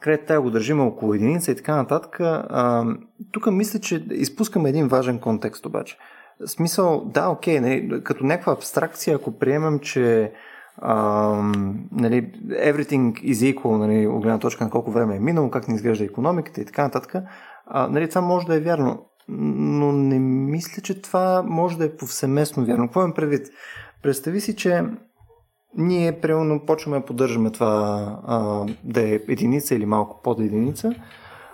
където тя го държим около единица и така нататък. А, тук мисля, че изпускаме един важен контекст обаче. Смисъл, да, окей, не, като някаква абстракция, ако приемем, че Uh, нали, everything is equal, нали, от гледна точка на колко време е минало, как не изглежда економиката и така нататък. Uh, нали, това може да е вярно, но не мисля, че това може да е повсеместно вярно. Какво имам предвид? Представи си, че ние примерно почваме да поддържаме това а, да е единица или малко под единица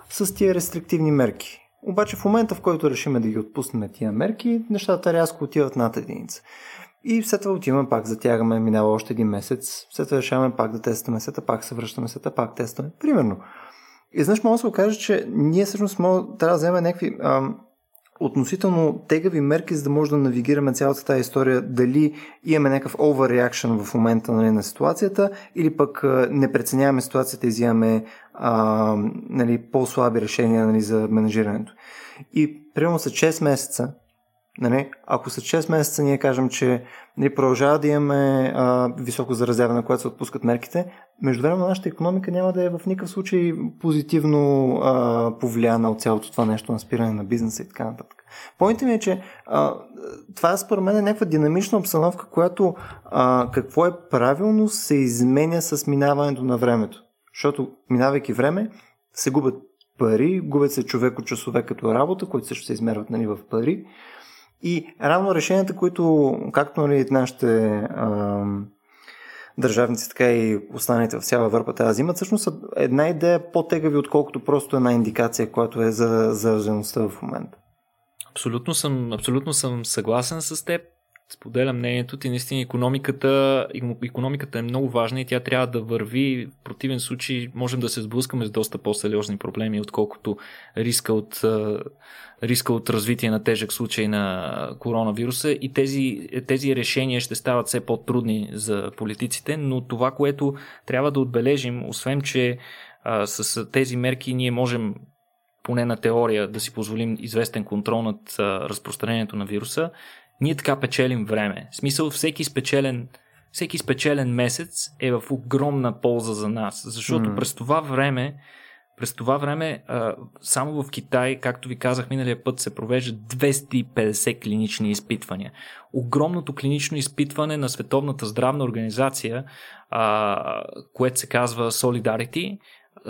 с тия рестриктивни мерки. Обаче в момента, в който решиме да ги отпуснем тия мерки, нещата рязко отиват над единица. И след това отиваме пак, затягаме, минава още един месец, след това решаваме пак да тестваме, след това пак се връщаме, след това пак тестваме. Примерно. И знаеш, може да се окаже, че ние всъщност трябва да вземем някакви ам, относително тегави мерки, за да може да навигираме цялата тази история, дали имаме някакъв overreaction в момента нали, на ситуацията, или пък не преценяваме ситуацията и взимаме а, нали, по-слаби решения нали, за менажирането. И примерно са 6 месеца, нали, ако са 6 месеца ние кажем, че нали, продължава да имаме а, високо заразяване, когато се отпускат мерките, междувременно нашата економика няма да е в никакъв случай позитивно а, повлияна от цялото това нещо на спиране на бизнеса и така нататък. Поинтът ми е, че а, това според мен е някаква динамична обстановка, която а, какво е правилно се изменя с минаването на времето. Защото минавайки време, се губят пари, губят се човек от часове като работа, които също се измерват нали, в пари. И равно решенията, които, както нали, нашите а, държавници, така и останалите в цяла Европа тази взимат, всъщност са една идея по-тегави, отколкото просто една индикация, която е за заразеността в момента. Абсолютно съм, абсолютно съм съгласен с теб. Споделям мнението ти. Наистина економиката, економиката е много важна и тя трябва да върви. В противен случай можем да се сблъскаме с доста по-сериозни проблеми, отколкото риска от, риска от развитие на тежък случай на коронавируса и тези, тези решения ще стават все по-трудни за политиците, но това, което трябва да отбележим, освен че а, с тези мерки ние можем поне на теория, да си позволим известен контрол над а, разпространението на вируса, ние така печелим време. В смисъл, всеки спечелен, всеки спечелен месец е в огромна полза за нас, защото mm. през това време през това време, а, само в Китай, както ви казах миналия път, се провеждат 250 клинични изпитвания. Огромното клинично изпитване на Световната здравна организация, а, което се казва Solidarity,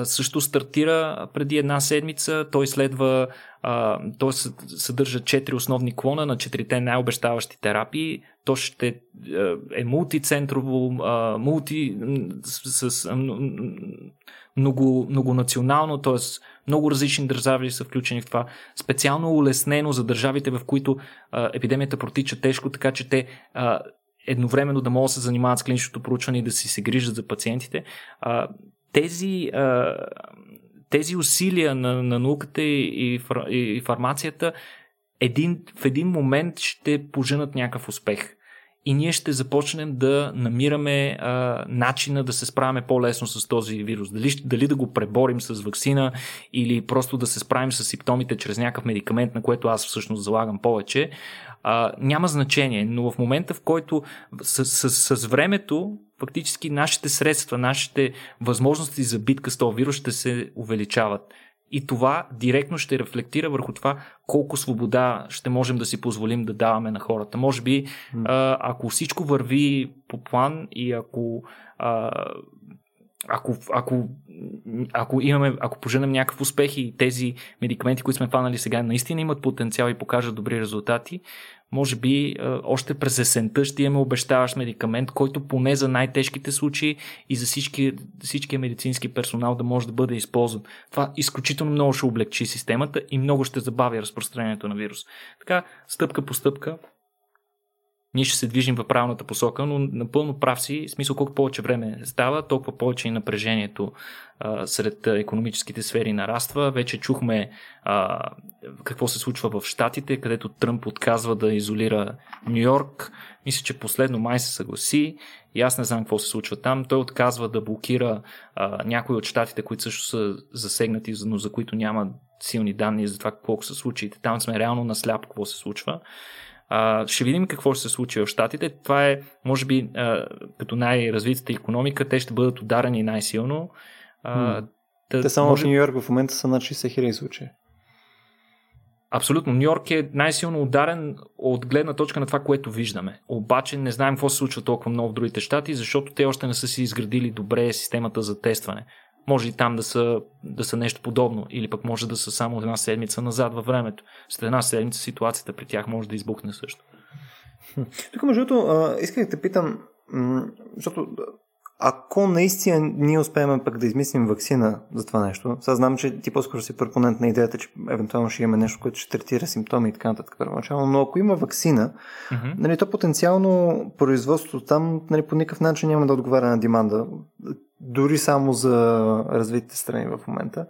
също стартира преди една седмица. Той следва, а, той съдържа четири основни клона на четирите най-обещаващи терапии. То ще е мултицентрово, а, мулти с, с много, многонационално, т.е. много различни държави са включени в това. Специално улеснено за държавите, в които а, епидемията протича тежко, така че те а, едновременно да могат да се занимават с клиничното проучване и да си се грижат за пациентите. А, тези, тези усилия на, на науката и, и, и фармацията един, в един момент ще поженат някакъв успех и ние ще започнем да намираме а, начина да се справяме по-лесно с този вирус. Дали, дали да го преборим с вакцина или просто да се справим с симптомите чрез някакъв медикамент, на което аз всъщност залагам повече, а, няма значение. Но в момента, в който с, с, с времето, фактически нашите средства, нашите възможности за битка с този вирус ще се увеличават. И това директно ще рефлектира върху това колко свобода ще можем да си позволим да даваме на хората. Може би, ако всичко върви по план и ако ако, ако, ако, имаме, ако поженем някакъв успех и тези медикаменти, които сме фанали сега, наистина имат потенциал и покажат добри резултати, може би още през есента ще имаме обещаващ медикамент, който поне за най-тежките случаи и за всички, всичкия медицински персонал да може да бъде използван. Това изключително много ще облегчи системата и много ще забави разпространението на вирус. Така, стъпка по стъпка, ние ще се движим в правилната посока, но напълно прав си, смисъл колко повече време става, толкова повече и напрежението а, сред економическите сфери нараства. Вече чухме а, какво се случва в Штатите, където Тръмп отказва да изолира Нью Йорк. Мисля, че последно май се съгласи и аз не знам какво се случва там. Той отказва да блокира а, някои от щатите, които също са засегнати, но за които няма силни данни за това колко са случаите. Там сме реално насляп какво се случва. А, ще видим какво ще се случи в Штатите. Това е, може би, а, като най-развитата економика, те ще бъдат ударени най-силно. А, да, те само може... в Нью Йорк в момента са над 60 хиляди случаи. Абсолютно. Нью Йорк е най-силно ударен от гледна точка на това, което виждаме. Обаче не знаем какво се случва толкова много в другите щати, защото те още не са си изградили добре системата за тестване. Може и там да са, да са нещо подобно, или пък може да са само една седмица назад във времето. След една седмица ситуацията при тях може да избухне също. Тук, между другото, исках да питам, защото ако наистина ние успеем пък да измислим вакцина за това нещо, сега знам, че ти по-скоро си пропонент на идеята, че евентуално ще имаме нещо, което ще третира симптоми и така нататък първоначално, но ако има вакцина, mm-hmm. нали, то потенциално производството там нали, по никакъв начин няма да отговаря на деманда, дори само за развитите страни в момента.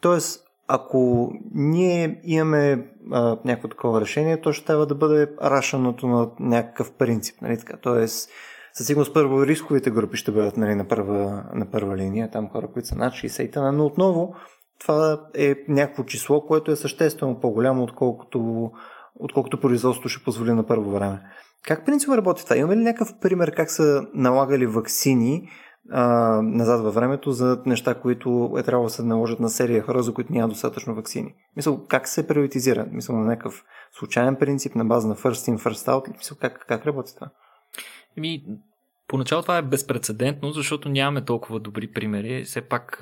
Тоест, ако ние имаме а, някакво такова решение, то ще трябва да бъде рашаното на някакъв принцип. Нали така? Тоест, със сигурност първо рисковите групи ще бъдат нали, на, първа, на първа линия, там хора, които са над 60 но отново това е някакво число, което е съществено по-голямо, отколкото, отколкото производството ще позволи на първо време. Как принципно работи това? Имаме ли някакъв пример как са налагали вакцини а, назад във времето за неща, които е трябвало да се наложат на серия хора, за които няма достатъчно вакцини? Мисъл, как се приоритизира? Мисъл, на някакъв случайен принцип, на база на first in, first out? Мисъл, как, как работи това? Еми, Поначало това е безпредседентно, защото нямаме толкова добри примери. Все пак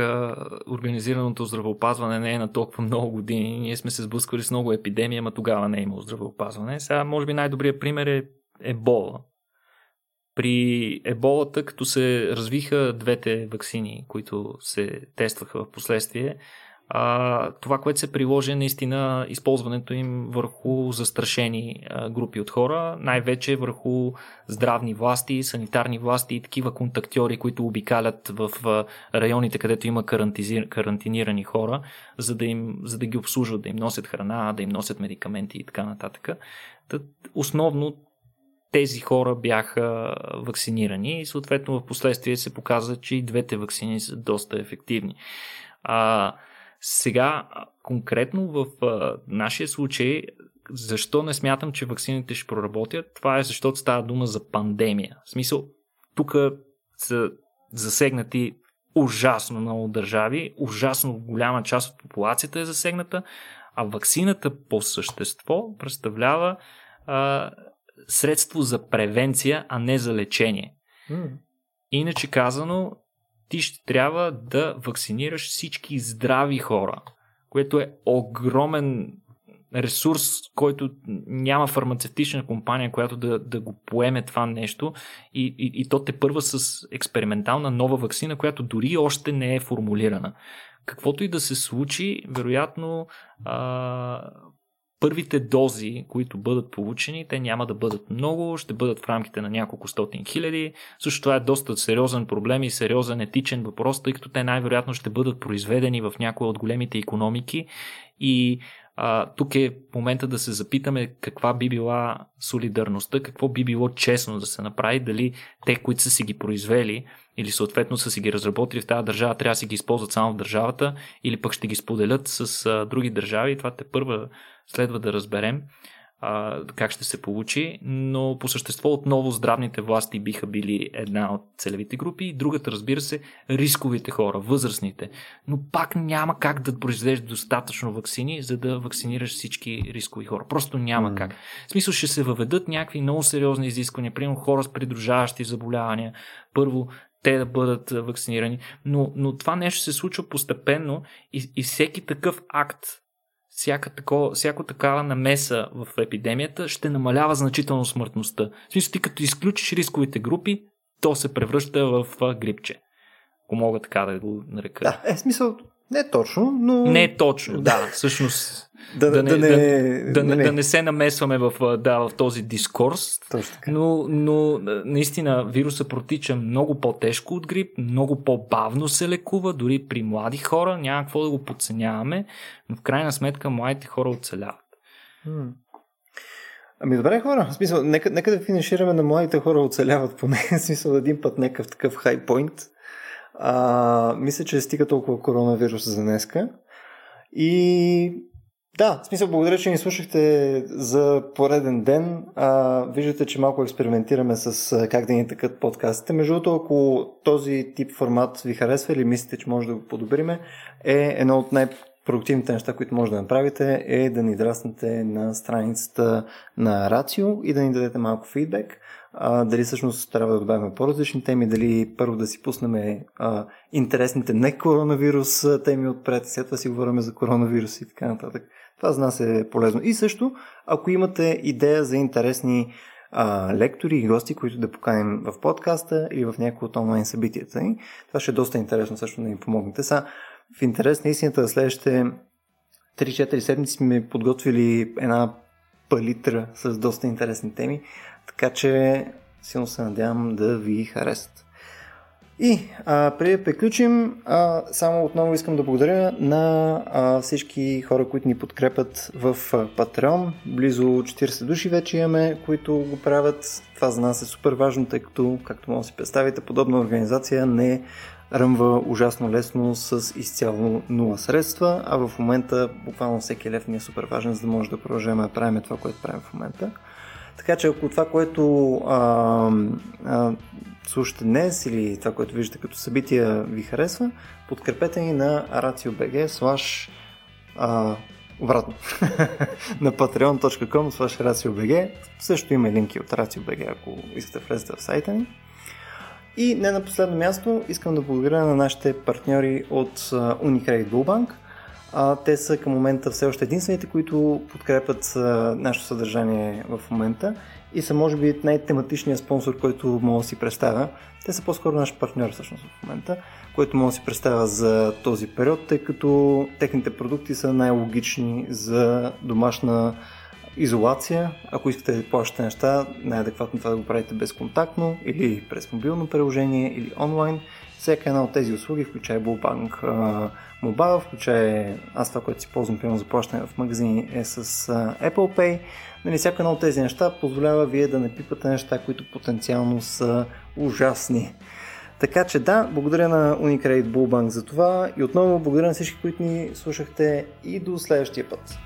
организираното здравеопазване не е на толкова много години. Ние сме се сблъсквали с много епидемии, ама тогава не е имало здравеопазване. Сега, може би, най-добрият пример е ебола. При еболата, като се развиха двете вакцини, които се тестваха в последствие, а, това, което се приложи е наистина използването им върху застрашени а, групи от хора, най-вече върху здравни власти, санитарни власти и такива контактьори, които обикалят в а, районите, където има карантинирани хора, за да, им, за да ги обслужват, да им носят храна, да им носят медикаменти и така нататък. Основно тези хора бяха вакцинирани и съответно в последствие се показва, че и двете вакцини са доста ефективни. А, сега, конкретно в а, нашия случай, защо не смятам, че вакцините ще проработят? Това е защото става дума за пандемия. В смисъл, тук са засегнати ужасно много държави, ужасно голяма част от популацията е засегната, а вакцината по същество представлява а, средство за превенция, а не за лечение. Mm. Иначе казано, ти ще трябва да вакцинираш всички здрави хора, което е огромен ресурс, който няма фармацевтична компания, която да, да го поеме това нещо и, и, и то те първа с експериментална нова вакцина, която дори още не е формулирана. Каквото и да се случи, вероятно а, първите дози, които бъдат получени, те няма да бъдат много, ще бъдат в рамките на няколко стотин хиляди. Също това е доста сериозен проблем и сериозен етичен въпрос, тъй като те най-вероятно ще бъдат произведени в някои от големите економики и а, тук е момента да се запитаме каква би била солидарността, какво би било честно да се направи, дали те, които са си ги произвели или съответно са си ги разработили в тази държава, трябва да си ги използват само в държавата или пък ще ги споделят с а, други държави. Това те първа следва да разберем а, как ще се получи, но по същество отново здравните власти биха били една от целевите групи и другата, разбира се, рисковите хора, възрастните. Но пак няма как да произведеш достатъчно вакцини, за да вакцинираш всички рискови хора. Просто няма mm. как. В смисъл ще се въведат някакви много сериозни изисквания, примерно хора с придружаващи заболявания. Първо, те да бъдат вакцинирани, но, но това нещо се случва постепенно и, и всеки такъв акт всяка тако, всяко такава намеса в епидемията ще намалява значително смъртността. В смисъл, ти като изключиш рисковите групи, то се превръща в грипче. Ако мога така да го нарека. Да, е смисъл, не точно, но... Не е точно, да, всъщност. Да, да, не, да, не, да, да, не, да не се намесваме в, да, в този дискурс. Но, но наистина вируса протича много по-тежко от грип, много по-бавно се лекува, дори при млади хора. Няма какво да го подценяваме, но в крайна сметка младите хора оцеляват. Ами добре хора, в смисъл, нека, нека да финишираме на младите хора оцеляват поне, в смисъл един път някакъв такъв хайпойнт. А, мисля, че стига толкова коронавирус за днеска. И да, в смисъл, благодаря, че ни слушахте за пореден ден. А, виждате, че малко експериментираме с как да ни такът подкастите. Между другото, ако този тип формат ви харесва или мислите, че може да го подобриме, е едно от най- продуктивните неща, които може да направите е да ни драснете на страницата на Рацио и да ни дадете малко фидбек а, дали всъщност трябва да добавим по-различни теми, дали първо да си пуснем а, интересните не коронавирус теми отпред, след това си говорим за коронавирус и така нататък. Това за нас е полезно. И също, ако имате идея за интересни а, лектори и гости, които да поканим в подкаста или в някои от онлайн събитията ни, това ще е доста интересно също да ни помогнете. Са, в интерес на истината, следващите 3-4 седмици сме подготвили една палитра с доста интересни теми. Така че силно се надявам да ви харесат. И а, преди да приключим, а, само отново искам да благодаря на а, всички хора, които ни подкрепят в Patreon. Близо 40 души вече имаме, които го правят. Това за нас е супер важно, тъй като, както може да си представите, подобна организация не ръмва ужасно лесно с изцяло нула средства, а в момента буквално всеки лев ни е супер важен, за да може да продължаваме да правим това, което правим в момента. Така че ако това, което а, а, слушате днес или това, което виждате като събития ви харесва, подкрепете ни на RACIO.BG slash обратно на patreon.com slash RACIO.BG също има линки от RACIO.BG, ако искате влезете в сайта ни. И не на последно място искам да благодаря на нашите партньори от Unicredit Bullbank – а, те са към момента все още единствените, които подкрепят нашето съдържание в момента и са може би най-тематичният спонсор, който мога да си представя. Те са по-скоро наш партньор всъщност в момента, който мога да си представя за този период, тъй като техните продукти са най-логични за домашна изолация. Ако искате да плащате неща, най-адекватно това да го правите безконтактно или през мобилно приложение или онлайн. Всяка една от тези услуги, включая Bullbank Mobile, включая аз това, което си ползвам пълно за плащане в магазини е с Apple Pay. Нали, всяка една от тези неща позволява вие да не пипате неща, които потенциално са ужасни. Така че да, благодаря на Unicredit Bullbank за това и отново благодаря на всички, които ни слушахте и до следващия път.